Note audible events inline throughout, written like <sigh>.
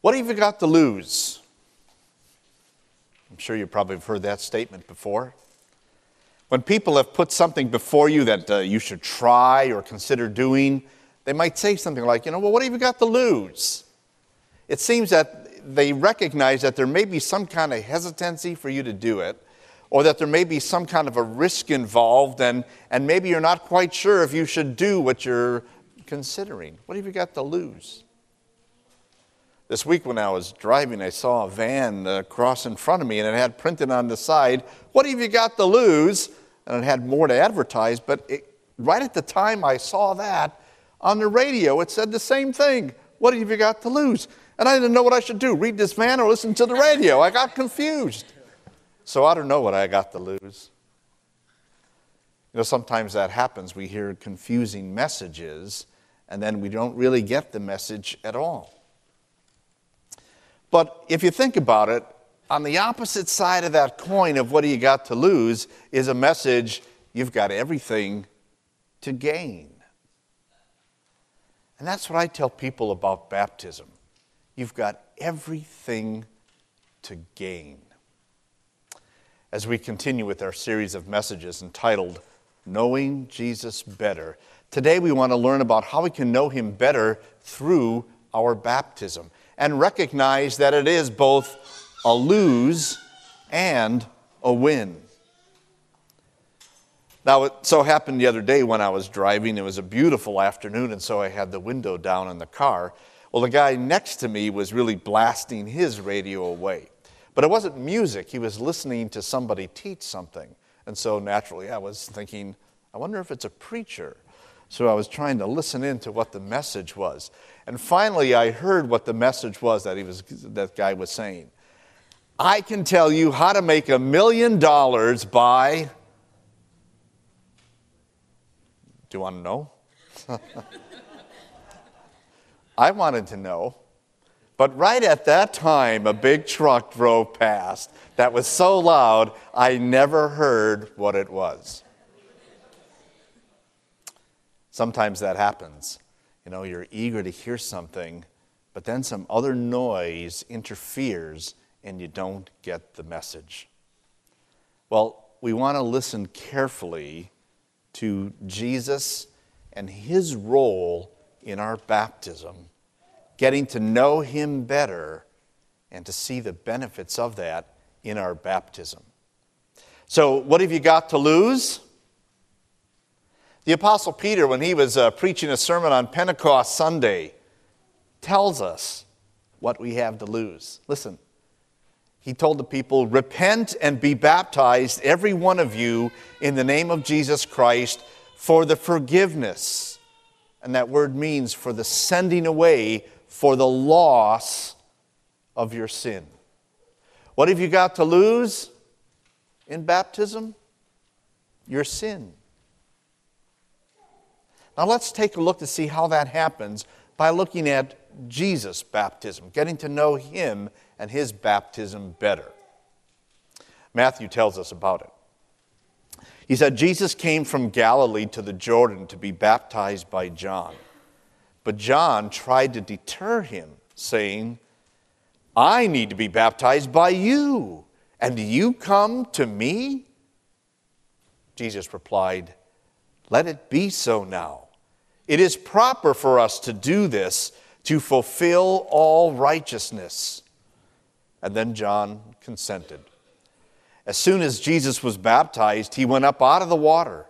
What have you got to lose? I'm sure you probably have heard that statement before. When people have put something before you that uh, you should try or consider doing, they might say something like, you know, well, what have you got to lose? It seems that they recognize that there may be some kind of hesitancy for you to do it, or that there may be some kind of a risk involved, and, and maybe you're not quite sure if you should do what you're considering. What have you got to lose? This week, when I was driving, I saw a van uh, cross in front of me, and it had printed on the side, What have you got to lose? And it had more to advertise, but it, right at the time I saw that, on the radio, it said the same thing. What have you got to lose? And I didn't know what I should do read this van or listen to the radio. I got confused. So I don't know what I got to lose. You know, sometimes that happens. We hear confusing messages, and then we don't really get the message at all. But if you think about it, on the opposite side of that coin of what do you got to lose is a message you've got everything to gain. And that's what I tell people about baptism. You've got everything to gain. As we continue with our series of messages entitled Knowing Jesus Better, today we want to learn about how we can know Him better through our baptism and recognize that it is both a lose and a win. Now, it so happened the other day when I was driving, it was a beautiful afternoon, and so I had the window down in the car. Well, the guy next to me was really blasting his radio away. But it wasn't music, he was listening to somebody teach something. And so naturally, I was thinking, I wonder if it's a preacher. So I was trying to listen in to what the message was. And finally, I heard what the message was that, he was, that guy was saying. I can tell you how to make a million dollars by Do you want to know? <laughs> I wanted to know. But right at that time, a big truck drove past that was so loud, I never heard what it was. Sometimes that happens. You know, you're eager to hear something, but then some other noise interferes and you don't get the message. Well, we want to listen carefully to Jesus and his role in our baptism, getting to know him better and to see the benefits of that in our baptism. So, what have you got to lose? The Apostle Peter, when he was uh, preaching a sermon on Pentecost Sunday, tells us what we have to lose. Listen, he told the people, Repent and be baptized, every one of you, in the name of Jesus Christ, for the forgiveness. And that word means for the sending away, for the loss of your sin. What have you got to lose in baptism? Your sin. Now let's take a look to see how that happens by looking at Jesus' baptism, getting to know him and his baptism better. Matthew tells us about it. He said, Jesus came from Galilee to the Jordan to be baptized by John. But John tried to deter him, saying, I need to be baptized by you, and you come to me? Jesus replied, Let it be so now. It is proper for us to do this to fulfill all righteousness. And then John consented. As soon as Jesus was baptized, he went up out of the water.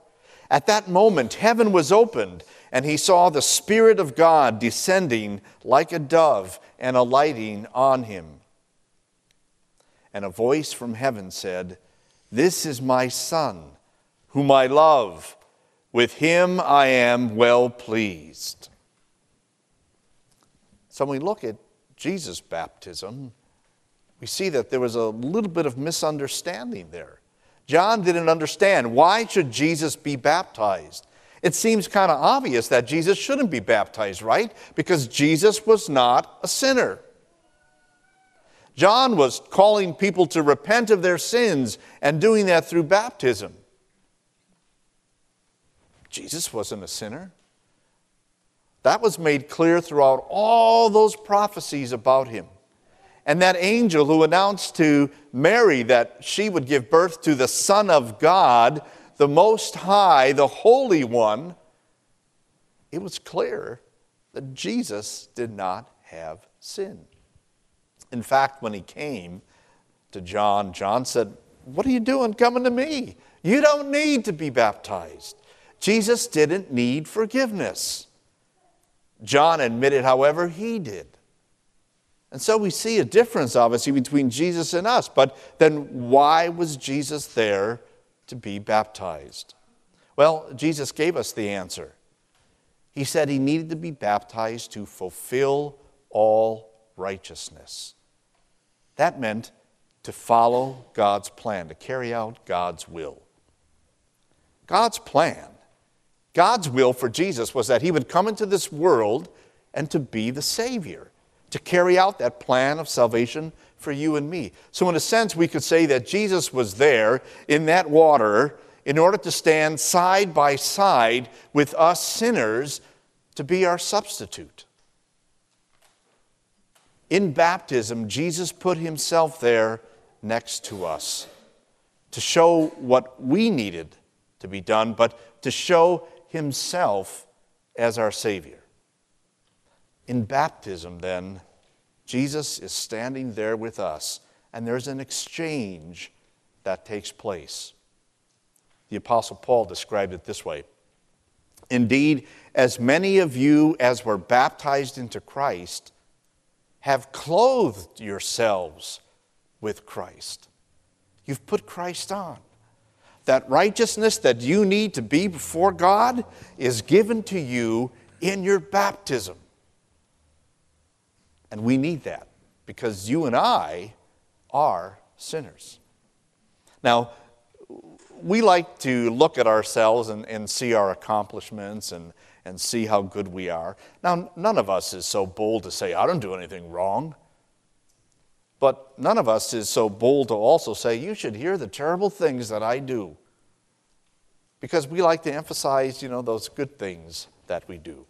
At that moment, heaven was opened, and he saw the Spirit of God descending like a dove and alighting on him. And a voice from heaven said, This is my Son, whom I love. With him I am well pleased. So when we look at Jesus' baptism, we see that there was a little bit of misunderstanding there. John didn't understand why should Jesus be baptized? It seems kind of obvious that Jesus shouldn't be baptized, right? Because Jesus was not a sinner. John was calling people to repent of their sins and doing that through baptism. Jesus wasn't a sinner. That was made clear throughout all those prophecies about him. And that angel who announced to Mary that she would give birth to the Son of God, the Most High, the Holy One, it was clear that Jesus did not have sin. In fact, when he came to John, John said, What are you doing coming to me? You don't need to be baptized. Jesus didn't need forgiveness. John admitted, however, he did. And so we see a difference, obviously, between Jesus and us. But then why was Jesus there to be baptized? Well, Jesus gave us the answer. He said he needed to be baptized to fulfill all righteousness. That meant to follow God's plan, to carry out God's will. God's plan, God's will for Jesus was that he would come into this world and to be the Savior to carry out that plan of salvation for you and me. So, in a sense, we could say that Jesus was there in that water in order to stand side by side with us sinners to be our substitute. In baptism, Jesus put himself there next to us to show what we needed to be done, but to show himself as our Savior. In baptism, then, Jesus is standing there with us, and there's an exchange that takes place. The Apostle Paul described it this way Indeed, as many of you as were baptized into Christ have clothed yourselves with Christ. You've put Christ on. That righteousness that you need to be before God is given to you in your baptism. And we need that because you and I are sinners. Now, we like to look at ourselves and, and see our accomplishments and, and see how good we are. Now, none of us is so bold to say, I don't do anything wrong. But none of us is so bold to also say, You should hear the terrible things that I do. Because we like to emphasize, you know, those good things that we do.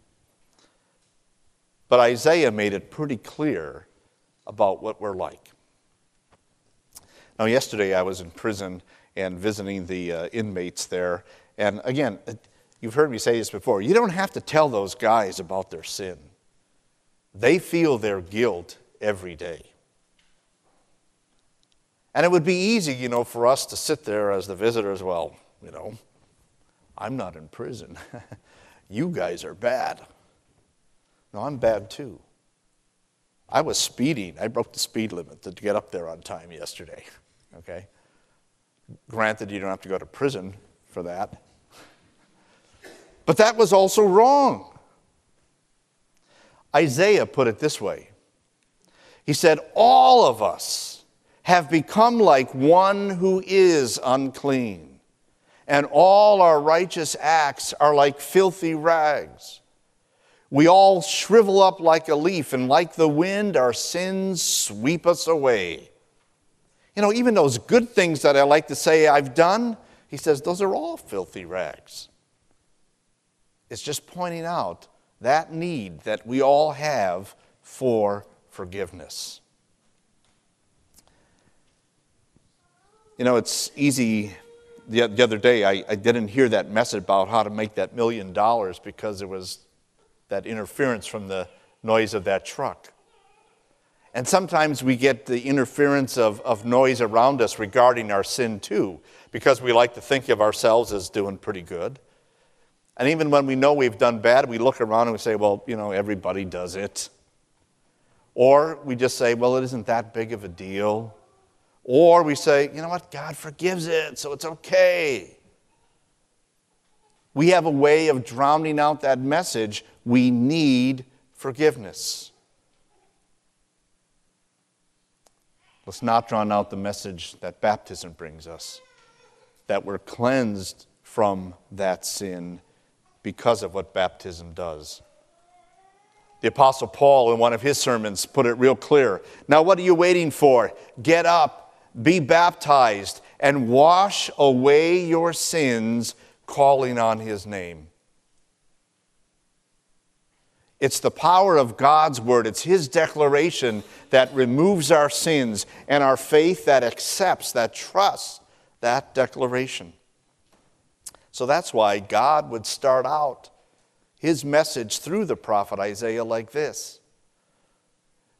But Isaiah made it pretty clear about what we're like. Now, yesterday I was in prison and visiting the uh, inmates there. And again, you've heard me say this before you don't have to tell those guys about their sin, they feel their guilt every day. And it would be easy, you know, for us to sit there as the visitors, well, you know, I'm not in prison. <laughs> you guys are bad. No, I'm bad too. I was speeding. I broke the speed limit to get up there on time yesterday. <laughs> Okay? Granted, you don't have to go to prison for that. But that was also wrong. Isaiah put it this way He said, All of us have become like one who is unclean, and all our righteous acts are like filthy rags. We all shrivel up like a leaf, and like the wind, our sins sweep us away. You know, even those good things that I like to say I've done, he says, those are all filthy rags. It's just pointing out that need that we all have for forgiveness. You know, it's easy. The, the other day, I, I didn't hear that message about how to make that million dollars because there was that interference from the noise of that truck. And sometimes we get the interference of, of noise around us regarding our sin too, because we like to think of ourselves as doing pretty good. And even when we know we've done bad, we look around and we say, well, you know, everybody does it. Or we just say, well, it isn't that big of a deal. Or we say, you know what, God forgives it, so it's okay. We have a way of drowning out that message we need forgiveness. Let's not drown out the message that baptism brings us that we're cleansed from that sin because of what baptism does. The Apostle Paul, in one of his sermons, put it real clear. Now, what are you waiting for? Get up, be baptized, and wash away your sins, calling on his name. It's the power of God's word. It's His declaration that removes our sins and our faith that accepts, that trusts that declaration. So that's why God would start out His message through the prophet Isaiah like this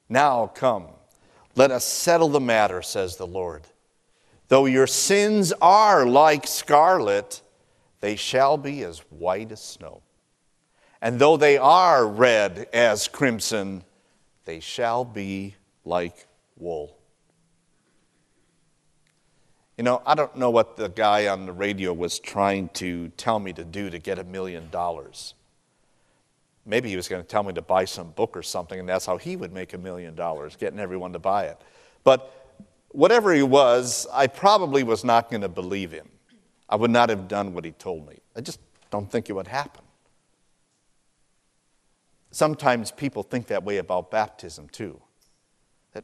Now come, let us settle the matter, says the Lord. Though your sins are like scarlet, they shall be as white as snow. And though they are red as crimson, they shall be like wool. You know, I don't know what the guy on the radio was trying to tell me to do to get a million dollars. Maybe he was going to tell me to buy some book or something, and that's how he would make a million dollars, getting everyone to buy it. But whatever he was, I probably was not going to believe him. I would not have done what he told me. I just don't think it would happen. Sometimes people think that way about baptism too. That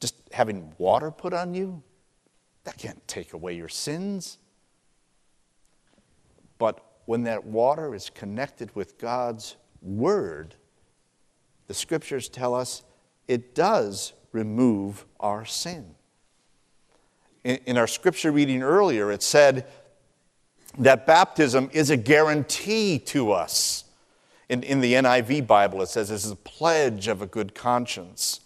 just having water put on you, that can't take away your sins. But when that water is connected with God's Word, the scriptures tell us it does remove our sin. In, in our scripture reading earlier, it said that baptism is a guarantee to us. In, in the NIV Bible, it says this is a pledge of a good conscience.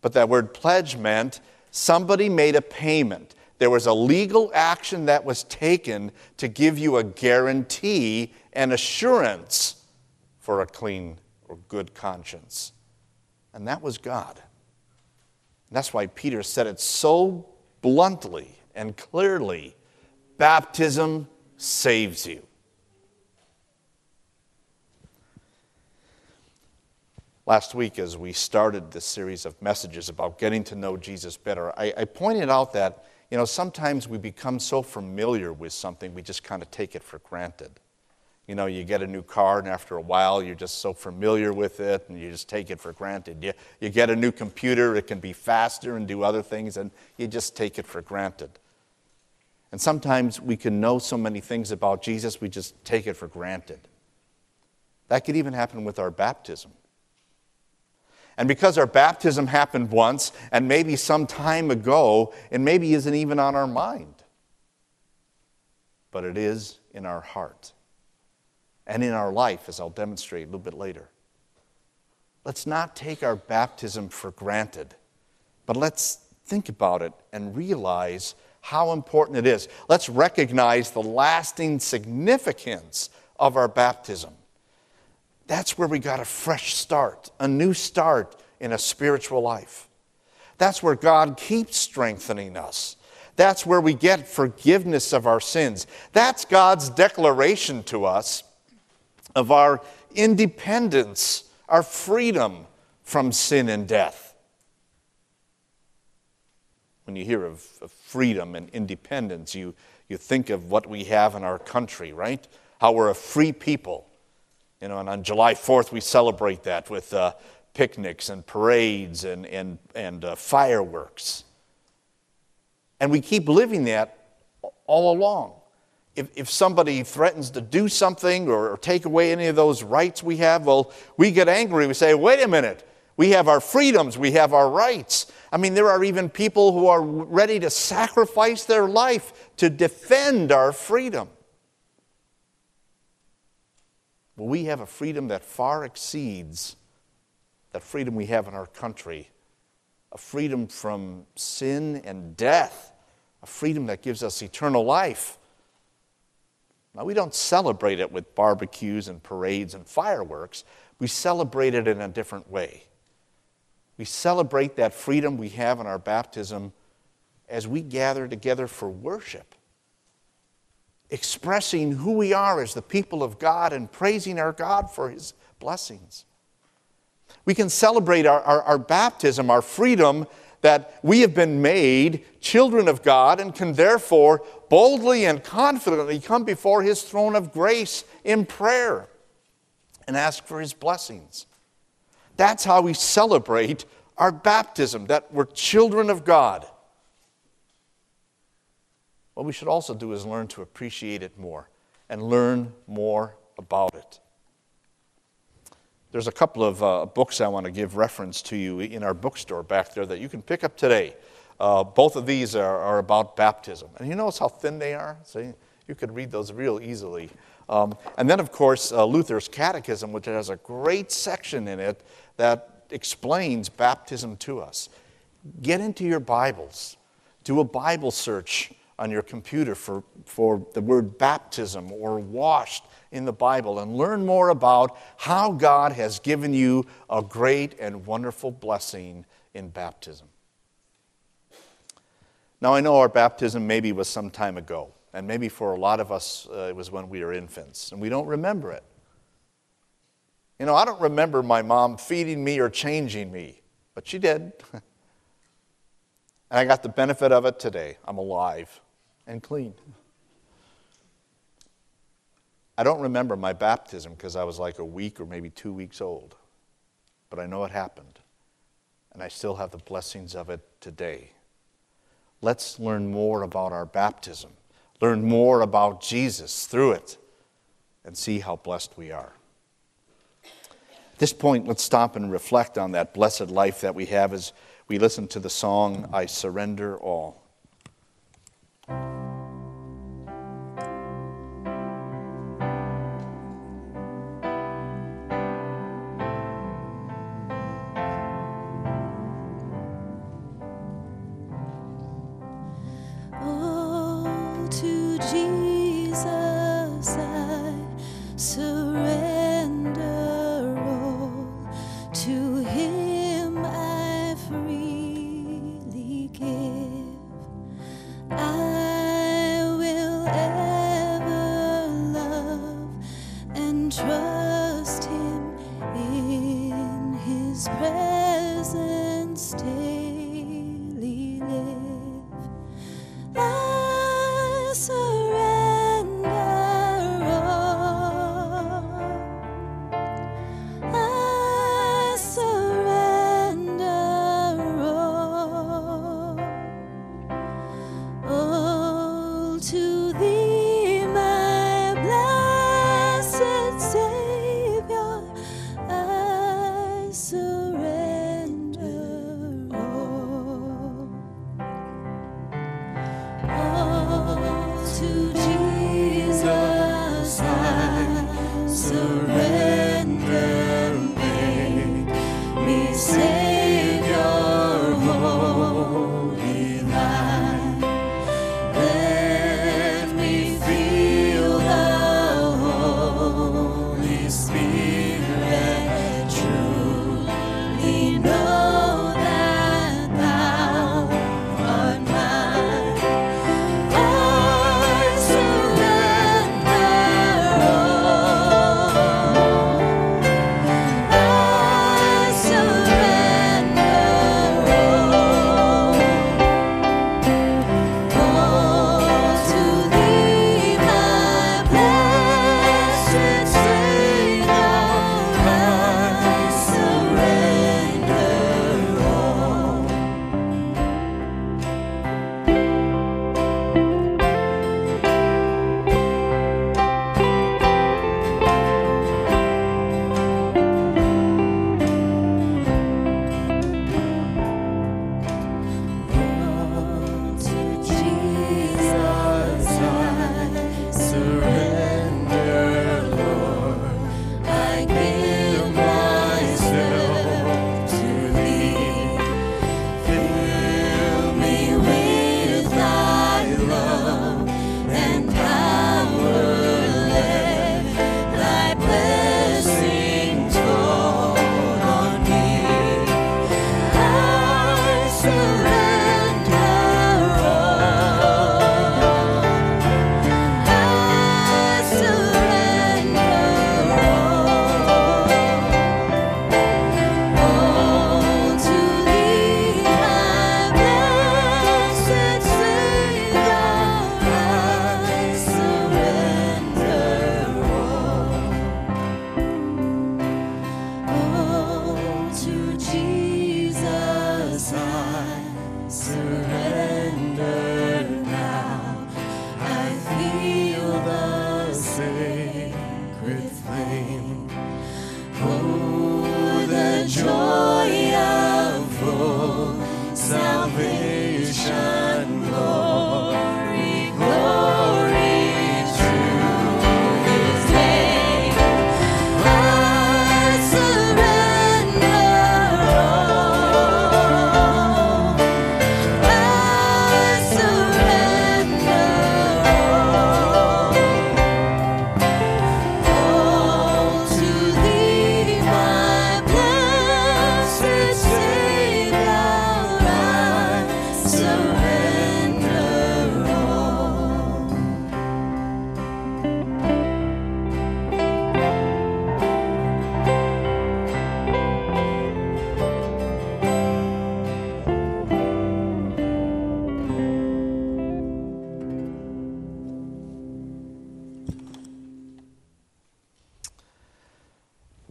But that word pledge meant somebody made a payment. There was a legal action that was taken to give you a guarantee and assurance for a clean or good conscience. And that was God. And that's why Peter said it so bluntly and clearly baptism saves you. Last week, as we started this series of messages about getting to know Jesus better, I, I pointed out that you know, sometimes we become so familiar with something, we just kind of take it for granted. You know, you get a new car, and after a while, you're just so familiar with it, and you just take it for granted. You, you get a new computer, it can be faster and do other things, and you just take it for granted. And sometimes we can know so many things about Jesus, we just take it for granted. That could even happen with our baptism. And because our baptism happened once and maybe some time ago, it maybe isn't even on our mind, but it is in our heart and in our life, as I'll demonstrate a little bit later. Let's not take our baptism for granted, but let's think about it and realize how important it is. Let's recognize the lasting significance of our baptism. That's where we got a fresh start, a new start in a spiritual life. That's where God keeps strengthening us. That's where we get forgiveness of our sins. That's God's declaration to us of our independence, our freedom from sin and death. When you hear of, of, freedom and independence, you, you think of what we have in our country, right? How we're a free people. You know, and on July 4th, we celebrate that with uh, picnics and parades and, and, and uh, fireworks. And we keep living that all along. If, if somebody threatens to do something or, or take away any of those rights we have, well, we get angry. We say, wait a minute, we have our freedoms, we have our rights. I mean, there are even people who are ready to sacrifice their life to defend our freedom. But we have a freedom that far exceeds that freedom we have in our country a freedom from sin and death, a freedom that gives us eternal life. Now, we don't celebrate it with barbecues and parades and fireworks. We celebrate it in a different way. We celebrate that freedom we have in our baptism as we gather together for worship expressing who we are as the people of God and praising our God for his blessings. We can celebrate our, our, our, baptism, our freedom, that we have been made children of God and can therefore boldly and confidently come before his throne of grace in prayer and ask for his blessings. That's how we celebrate our baptism, that we're children of God. What we should also do is learn to appreciate it more and learn more about it. There's a couple of uh, books I want to give reference to you in our bookstore back there that you can pick up today. Uh, both of these are, are, about baptism. And you notice how thin they are? See, you could read those real easily. Um, and then, of course, uh, Luther's Catechism, which has a great section in it that explains baptism to us. Get into your Bibles, do a Bible search on your computer for, for the word baptism or washed in the Bible and learn more about how God has given you a great and wonderful blessing in baptism. Now, I know our baptism maybe was some time ago, and maybe for a lot of us uh, it was when we were infants, and we don't remember it. You know, I don't remember my mom feeding me or changing me, but she did. <laughs> and I got the benefit of it today. I'm alive and clean. I don't remember my baptism because I was like a week or maybe two weeks old, but I know it happened, and I still have the blessings of it today. Let's learn more about our baptism, learn more about Jesus through it, and see how blessed we are. At this point, let's stop and reflect on that blessed life that we have as we listen to the song, I Surrender All.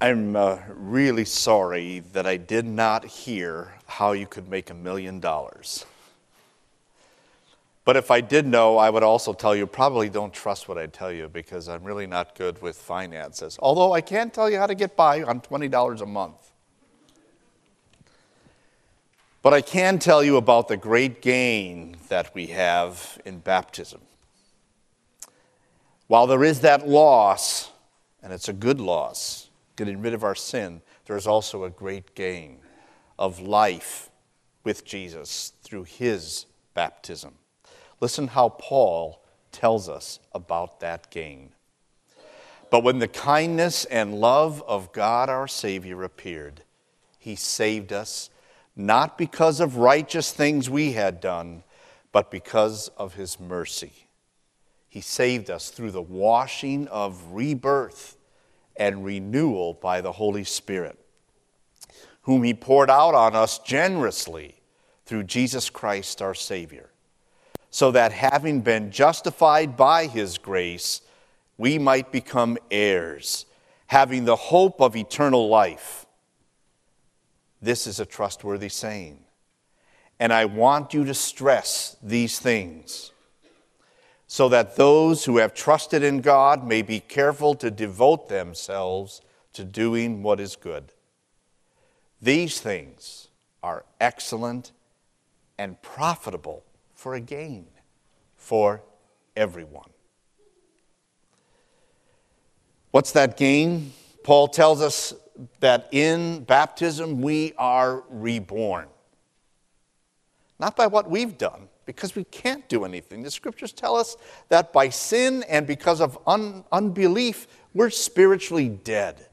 I'm uh, really sorry that I did not hear how you could make a million dollars. But if I did know, I would also tell you probably don't trust what I tell you because I'm really not good with finances. Although I can tell you how to get by on $20 a month. But I can tell you about the great gain that we have in baptism. While there is that loss, and it's a good loss, getting rid of our sin, there is also a great gain of life with Jesus through his baptism. Listen how Paul tells us about that gain. But when the kindness and love of God our Savior appeared, he saved us not because of righteous things we had done, but because of his mercy. He saved us through the washing of rebirth and renewal by the Holy Spirit, whom He poured out on us generously through Jesus Christ our Savior, so that having been justified by His grace, we might become heirs, having the hope of eternal life. This is a trustworthy saying. And I want you to stress these things so that those who have trusted in God may be careful to devote themselves to doing what is good. These things are excellent and profitable for a gain for everyone. What's that gain? Paul tells us that in baptism we are reborn. Not by what we've done, because we can't do anything. The scriptures tell us that by sin and because of un- unbelief, we're spiritually dead.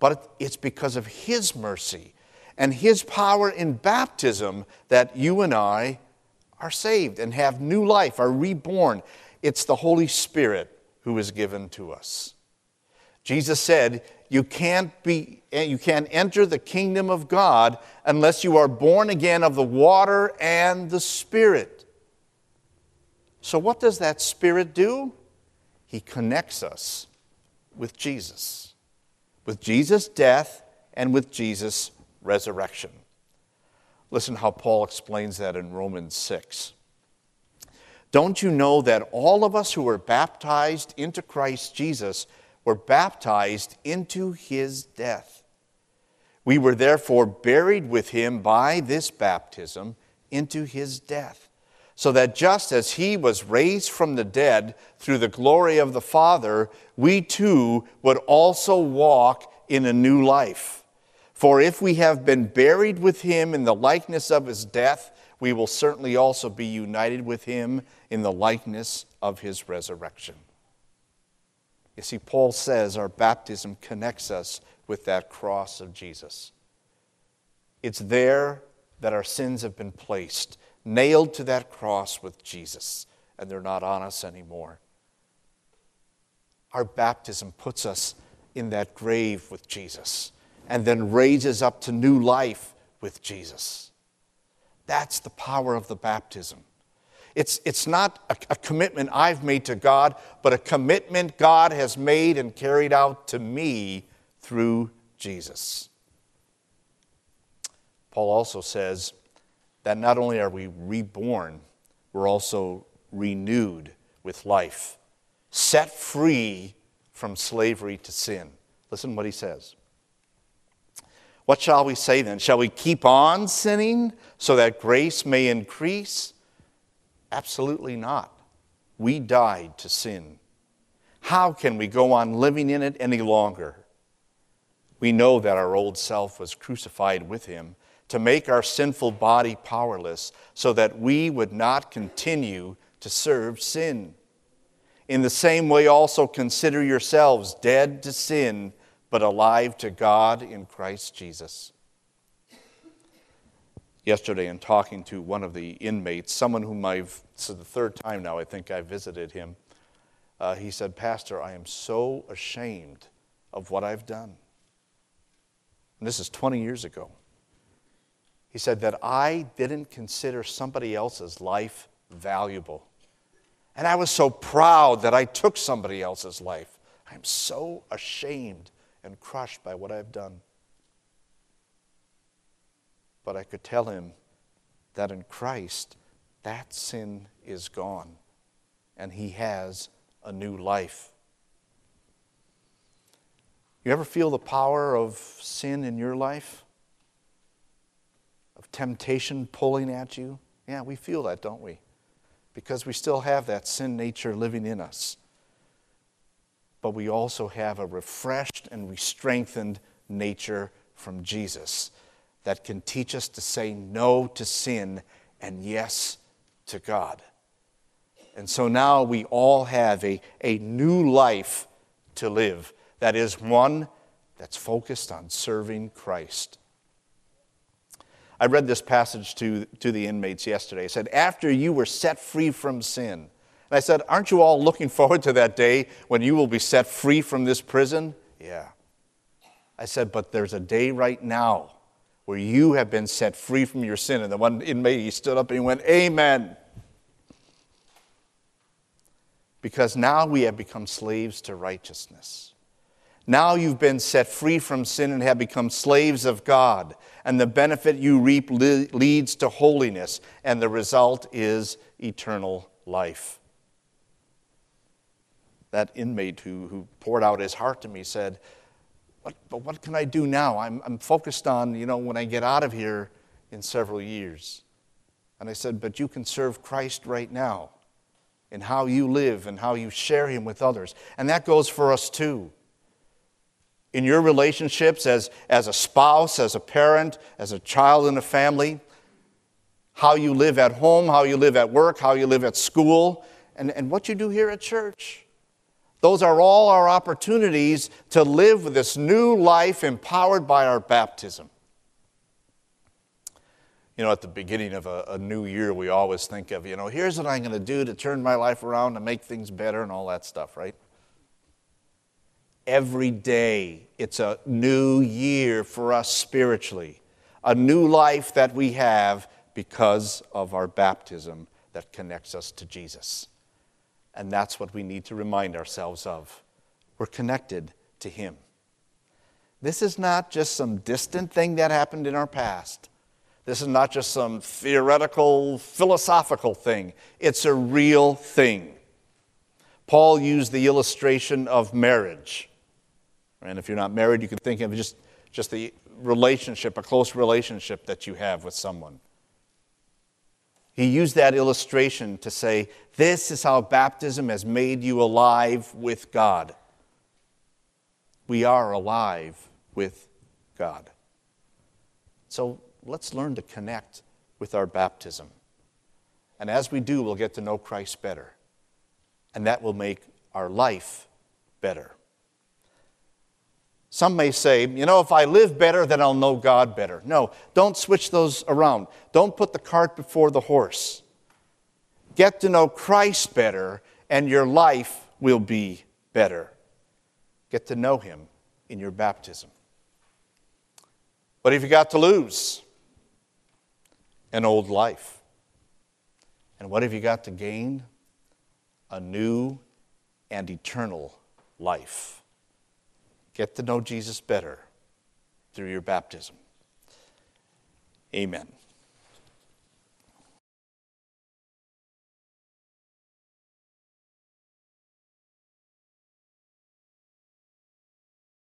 But it's because of His mercy and His power in baptism that you and I are saved and have new life, are reborn. It's the Holy Spirit who is given to us. Jesus said, you can't be you can't enter the kingdom of God unless you are born again of the water and the spirit. So what does that spirit do? He connects us with Jesus. With Jesus' death and with Jesus' resurrection. Listen how Paul explains that in Romans 6. Don't you know that all of us who were baptized into Christ Jesus were baptized into his death. We were therefore buried with him by this baptism into his death, so that just as he was raised from the dead through the glory of the Father, we too would also walk in a new life. For if we have been buried with him in the likeness of his death, we will certainly also be united with him in the likeness of his resurrection. You see, Paul says our baptism connects us with that cross of Jesus. It's there that our sins have been placed, nailed to that cross with Jesus, and they're not on us anymore. Our baptism puts us in that grave with Jesus and then raises up to new life with Jesus. That's the power of the baptism. It's, it's not a, a commitment I've made to God, but a commitment God has made and carried out to me through Jesus. Paul also says that not only are we reborn, we're also renewed with life, set free from slavery to sin. Listen what he says. What shall we say then? Shall we keep on sinning so that grace may increase? Absolutely not. We died to sin. How can we go on living in it any longer? We know that our old self was crucified with him to make our sinful body powerless so that we would not continue to serve sin. In the same way, also consider yourselves dead to sin, but alive to God in Christ Jesus. Yesterday, in talking to one of the inmates, someone whom I've, this is the third time now I think I visited him, uh, he said, Pastor, I am so ashamed of what I've done. And this is 20 years ago. He said that I didn't consider somebody else's life valuable. And I was so proud that I took somebody else's life. I'm so ashamed and crushed by what I've done. But I could tell him that in Christ, that sin is gone, and he has a new life. You ever feel the power of sin in your life? Of temptation pulling at you? Yeah, we feel that, don't we? Because we still have that sin nature living in us. But we also have a refreshed and re strengthened nature from Jesus that can teach us to say no to sin and yes to God. And so now we all have a, a new life to live that is one that's focused on serving Christ. I read this passage to, to the inmates yesterday. It said, After you were set free from sin. And I said, Aren't you all looking <laughs> forward to that day when you will be set free from this prison? Yeah. I said, But there's a day right now where you have been set free from your sin. And the one inmate, he stood up and he went, Amen. Because now we have become slaves to righteousness. Now you've been set free from sin and have become slaves of God. And the benefit you reap leads to holiness, and the result is eternal life. That inmate who, who poured out his heart to me said, what, But what can I do now? I'm, I'm focused on, you know, when I get out of here in several years. And I said, But you can serve Christ right now in how you live and how you share Him with others. And that goes for us too in your relationships as, as a spouse, as a parent, as a child in a family, how you live at home, how you live at work, how you live at school, and, and what you do here at church. Those are all our opportunities to live this new life empowered by our baptism. You know, at the beginning of a, a new year, we always think of, you know, here's what I'm going to do to turn my life around and make things better and all that stuff, right? every day. It's a new year for us spiritually, a new life that we have because of our baptism that connects us to Jesus. And that's what we need to remind ourselves of. We're connected to Him. This is not just some distant thing that happened in our past. This is not just some theoretical, philosophical thing. It's a real thing. Paul used the illustration of marriage. And if you're not married, you can think of just, just the relationship, a close relationship that you have with someone. He used that illustration to say, This is how baptism has made you alive with God. We are alive with God. So let's learn to connect with our baptism. And as we do, we'll get to know Christ better. And that will make our life better. Some may say, you know, if I live better, then I'll know God better. No, don't switch those around. Don't put the cart before the horse. Get to know Christ better, and your life will be better. Get to know Him in your baptism. What have you got to lose? An old life. And what have you got to gain? A new and eternal life. Get to know Jesus better through your baptism. Amen.